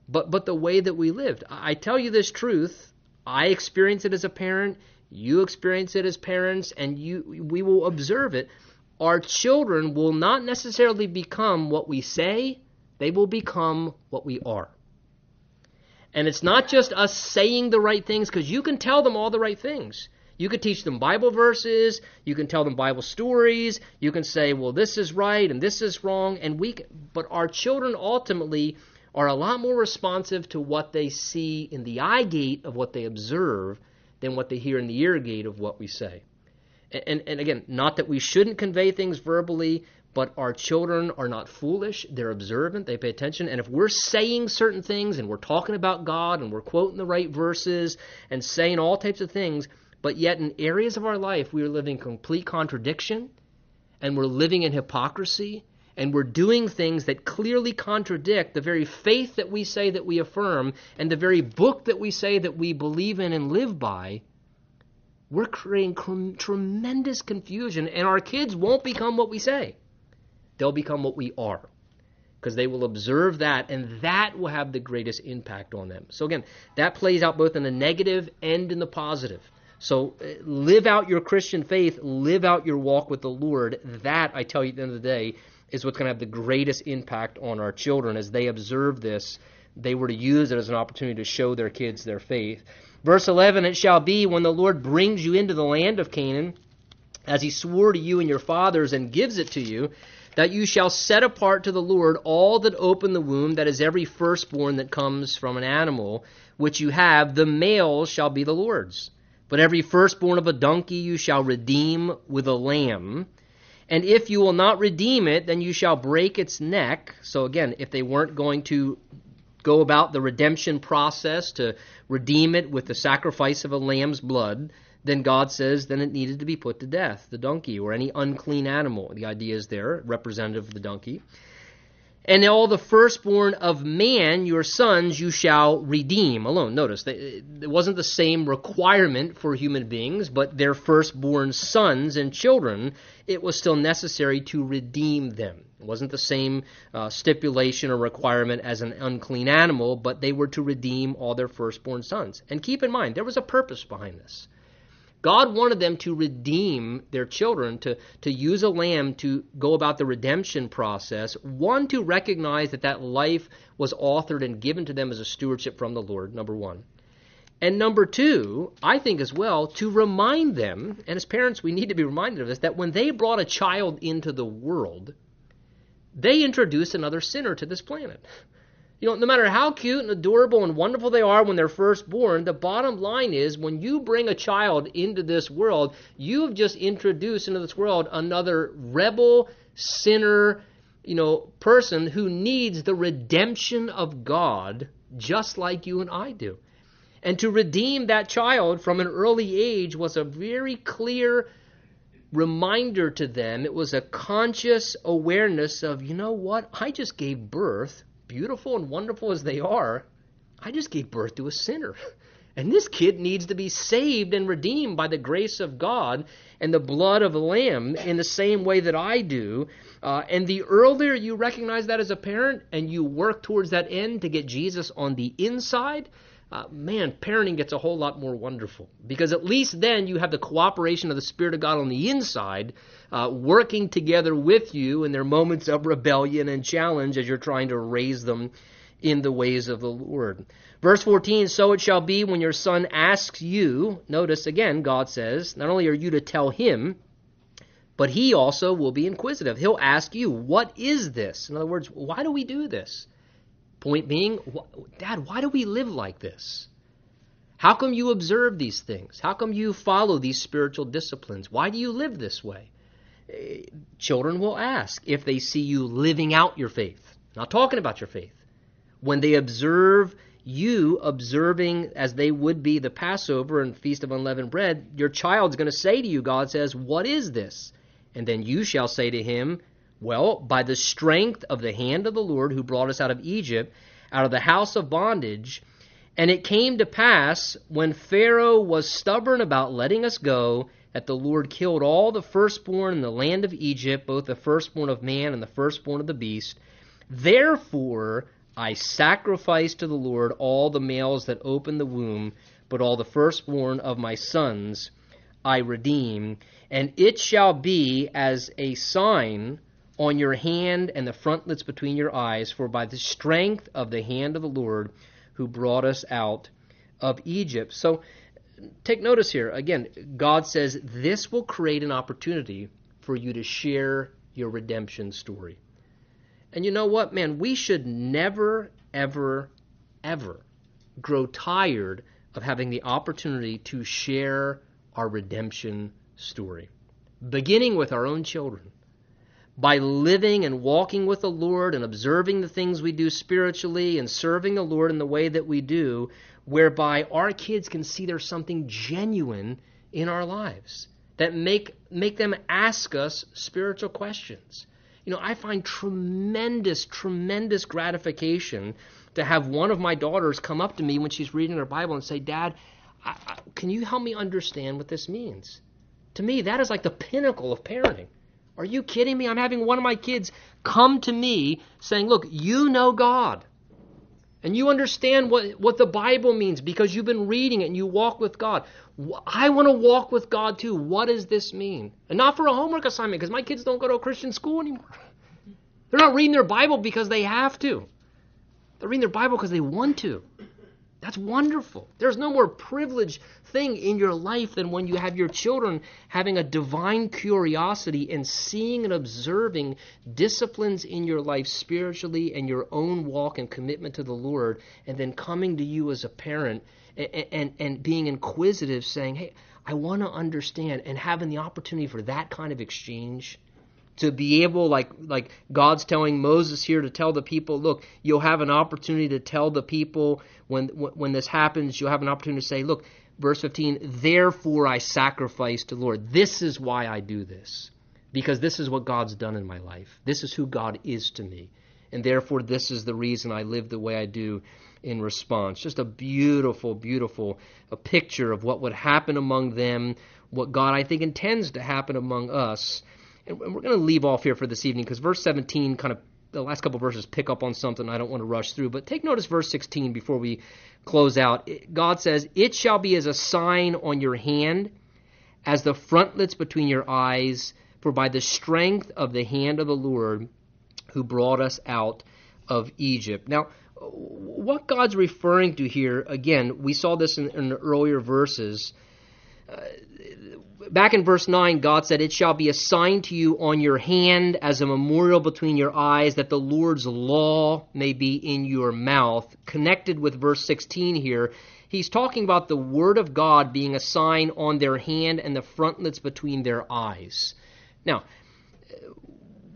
but but the way that we lived. I tell you this truth. I experience it as a parent. You experience it as parents, and you we will observe it. Our children will not necessarily become what we say; they will become what we are. And it's not just us saying the right things, because you can tell them all the right things. You could teach them Bible verses, you can tell them Bible stories, you can say, well, this is right and this is wrong, and we but our children ultimately are a lot more responsive to what they see in the eye gate of what they observe than what they hear in the ear gate of what we say. And, and, and again, not that we shouldn't convey things verbally, but our children are not foolish. They're observant. They pay attention. And if we're saying certain things and we're talking about God and we're quoting the right verses and saying all types of things, but yet in areas of our life we are living complete contradiction and we're living in hypocrisy and we're doing things that clearly contradict the very faith that we say that we affirm and the very book that we say that we believe in and live by, we're creating tremendous confusion, and our kids won't become what we say. They'll become what we are because they will observe that, and that will have the greatest impact on them. So, again, that plays out both in the negative and in the positive. So, uh, live out your Christian faith, live out your walk with the Lord. That, I tell you at the end of the day, is what's going to have the greatest impact on our children as they observe this. They were to use it as an opportunity to show their kids their faith. Verse 11 It shall be when the Lord brings you into the land of Canaan, as he swore to you and your fathers, and gives it to you that you shall set apart to the Lord all that open the womb, that is every firstborn that comes from an animal, which you have, the male shall be the Lord's. But every firstborn of a donkey you shall redeem with a lamb. And if you will not redeem it, then you shall break its neck. So again, if they weren't going to go about the redemption process to redeem it with the sacrifice of a lamb's blood, then God says then it needed to be put to death, the donkey or any unclean animal. The idea is there, representative of the donkey. And all the firstborn of man, your sons, you shall redeem alone. Notice, it wasn't the same requirement for human beings, but their firstborn sons and children, it was still necessary to redeem them. It wasn't the same uh, stipulation or requirement as an unclean animal, but they were to redeem all their firstborn sons. And keep in mind, there was a purpose behind this. God wanted them to redeem their children, to, to use a lamb to go about the redemption process. One, to recognize that that life was authored and given to them as a stewardship from the Lord, number one. And number two, I think as well, to remind them, and as parents, we need to be reminded of this, that when they brought a child into the world, they introduced another sinner to this planet. You know, no matter how cute and adorable and wonderful they are when they're first born, the bottom line is when you bring a child into this world, you've just introduced into this world another rebel, sinner, you know, person who needs the redemption of God just like you and I do. And to redeem that child from an early age was a very clear reminder to them. It was a conscious awareness of, you know what? I just gave birth beautiful and wonderful as they are, I just gave birth to a sinner. And this kid needs to be saved and redeemed by the grace of God and the blood of the Lamb in the same way that I do. Uh, and the earlier you recognize that as a parent and you work towards that end to get Jesus on the inside, uh, man, parenting gets a whole lot more wonderful because at least then you have the cooperation of the Spirit of God on the inside, uh, working together with you in their moments of rebellion and challenge as you're trying to raise them in the ways of the Lord. Verse 14 So it shall be when your son asks you, notice again, God says, not only are you to tell him, but he also will be inquisitive. He'll ask you, What is this? In other words, why do we do this? Point being, Dad, why do we live like this? How come you observe these things? How come you follow these spiritual disciplines? Why do you live this way? Eh, children will ask if they see you living out your faith, not talking about your faith. When they observe you observing as they would be the Passover and Feast of Unleavened Bread, your child's going to say to you, God says, What is this? And then you shall say to him, Well, by the strength of the hand of the Lord who brought us out of Egypt, out of the house of bondage. And it came to pass, when Pharaoh was stubborn about letting us go, that the Lord killed all the firstborn in the land of Egypt, both the firstborn of man and the firstborn of the beast. Therefore I sacrifice to the Lord all the males that open the womb, but all the firstborn of my sons I redeem. And it shall be as a sign on your hand and the frontlets between your eyes, for by the strength of the hand of the Lord who brought us out of Egypt. So take notice here. Again, God says this will create an opportunity for you to share your redemption story. And you know what, man? We should never, ever, ever grow tired of having the opportunity to share our redemption story, beginning with our own children. By living and walking with the Lord and observing the things we do spiritually and serving the Lord in the way that we do, whereby our kids can see there's something genuine in our lives that make make them ask us spiritual questions. You know, I find tremendous, tremendous gratification to have one of my daughters come up to me when she's reading her Bible and say, "Dad, I, I, can you help me understand what this means?" To me, that is like the pinnacle of parenting. Are you kidding me? I'm having one of my kids come to me saying, "Look, you know God." and you understand what, what the Bible means because you've been reading it and you walk with God. I want to walk with God too. What does this mean? And not for a homework assignment because my kids don't go to a Christian school anymore. They're not reading their Bible because they have to. They're reading their Bible because they want to. That's wonderful. There's no more privileged thing in your life than when you have your children having a divine curiosity and seeing and observing disciplines in your life spiritually and your own walk and commitment to the Lord, and then coming to you as a parent and, and, and being inquisitive, saying, Hey, I want to understand, and having the opportunity for that kind of exchange to be able like like God's telling Moses here to tell the people, look, you'll have an opportunity to tell the people when when this happens, you'll have an opportunity to say, look, verse 15, therefore I sacrifice to Lord. This is why I do this. Because this is what God's done in my life. This is who God is to me. And therefore this is the reason I live the way I do in response. Just a beautiful, beautiful a picture of what would happen among them, what God I think intends to happen among us and we're going to leave off here for this evening because verse 17 kind of the last couple verses pick up on something I don't want to rush through. But take notice verse 16 before we close out. God says, It shall be as a sign on your hand, as the frontlets between your eyes, for by the strength of the hand of the Lord who brought us out of Egypt. Now, what God's referring to here, again, we saw this in, in the earlier verses. Uh, back in verse 9, God said, It shall be a sign to you on your hand as a memorial between your eyes that the Lord's law may be in your mouth. Connected with verse 16 here, he's talking about the Word of God being a sign on their hand and the frontlets between their eyes. Now,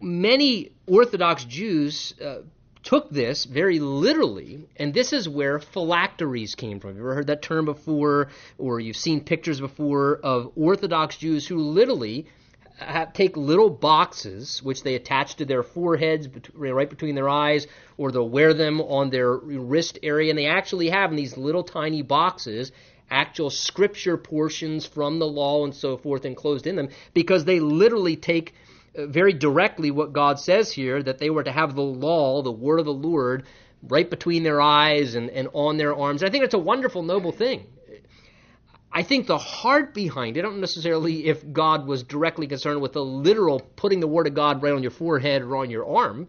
many Orthodox Jews uh, took this very literally, and this is where phylacteries came from. You ever heard that term before, or you've seen pictures before of Orthodox Jews who literally have, take little boxes which they attach to their foreheads, right between their eyes, or they'll wear them on their wrist area, and they actually have in these little tiny boxes actual scripture portions from the law and so forth enclosed in them because they literally take Uh, very directly what God says here that they were to have the law, the word of the Lord, right between their eyes and, and on their arms. I think it's a wonderful, noble thing. I think the heart behind it, I don't necessarily if God was directly concerned with the literal putting the word of God right on your forehead or on your arm.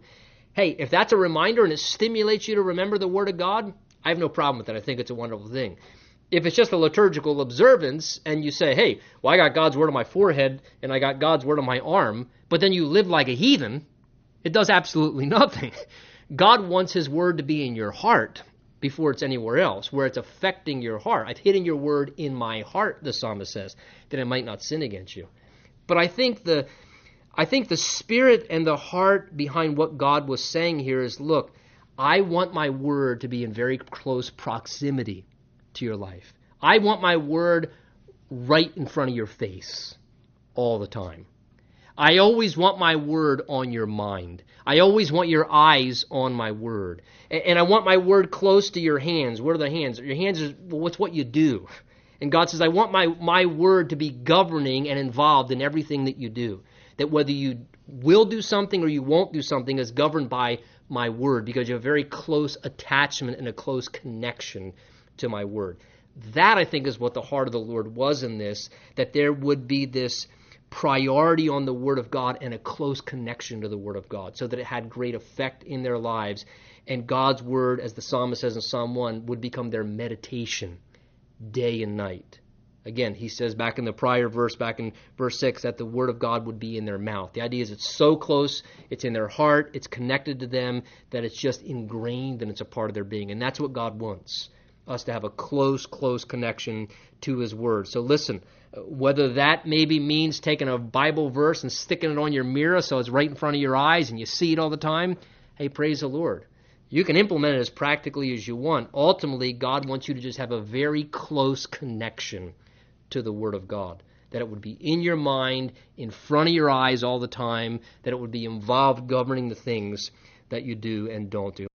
Hey, if that's a reminder and it stimulates you to remember the word of God, I have no problem with that. I think it's a wonderful thing if it's just a liturgical observance and you say, hey, well, I got God's word on my forehead and I got God's word on my arm, but then you live like a heathen, it does absolutely nothing. God wants his word to be in your heart before it's anywhere else, where it's affecting your heart. I've hidden your word in my heart, the psalmist says, that I might not sin against you. But I think the I think the spirit and the heart behind what God was saying here is look, I want my word to be in very close proximity to your life. I want my word right in front of your face all the time. I always want my word on your mind. I always want your eyes on my word. And I want my word close to your hands. What are the hands? Your hands is what's what you do. And God says, I want my, my word to be governing and involved in everything that you do. That whether you will do something or you won't do something is governed by my word because you have a very close attachment and a close connection to my word. That, I think, is what the heart of the Lord was in this, that there would be this priority on the Word of God and a close connection to the Word of God so that it had great effect in their lives. And God's Word, as the psalmist says in Psalm 1, would become their meditation day and night. Again, he says back in the prior verse, back in verse 6, that the Word of God would be in their mouth. The idea is it's so close, it's in their heart, it's connected to them, that it's just ingrained and it's a part of their being. And that's what God wants us to have a close, close connection to His Word. So listen, whether that maybe means taking a Bible verse and sticking it on your mirror so it's right in front of your eyes and you see it all the time, hey, praise the Lord. You can implement it as practically as you want. Ultimately, God wants you to just have a very close connection to the Word of God. That it would be in your mind, in front of your eyes all the time, that it would be involved governing the things that you do and don't do.